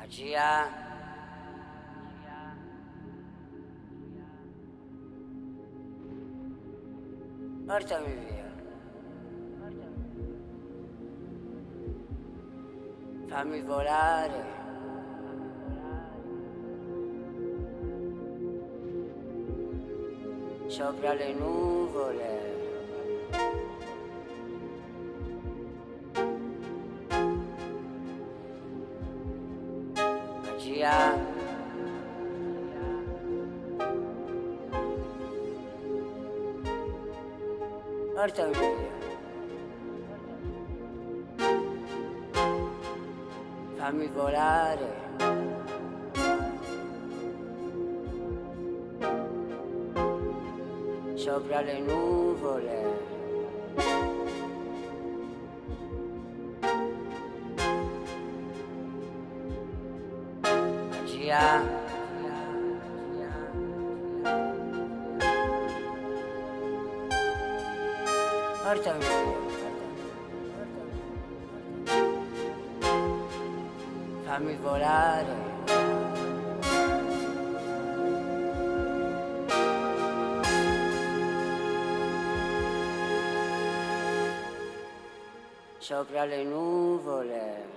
Magia. Portami via. Fammi volare. Sopra le nuvole. Portami via. Fammi volare. Sopra le nuvole. Fammi volare. Sopra le nuvole.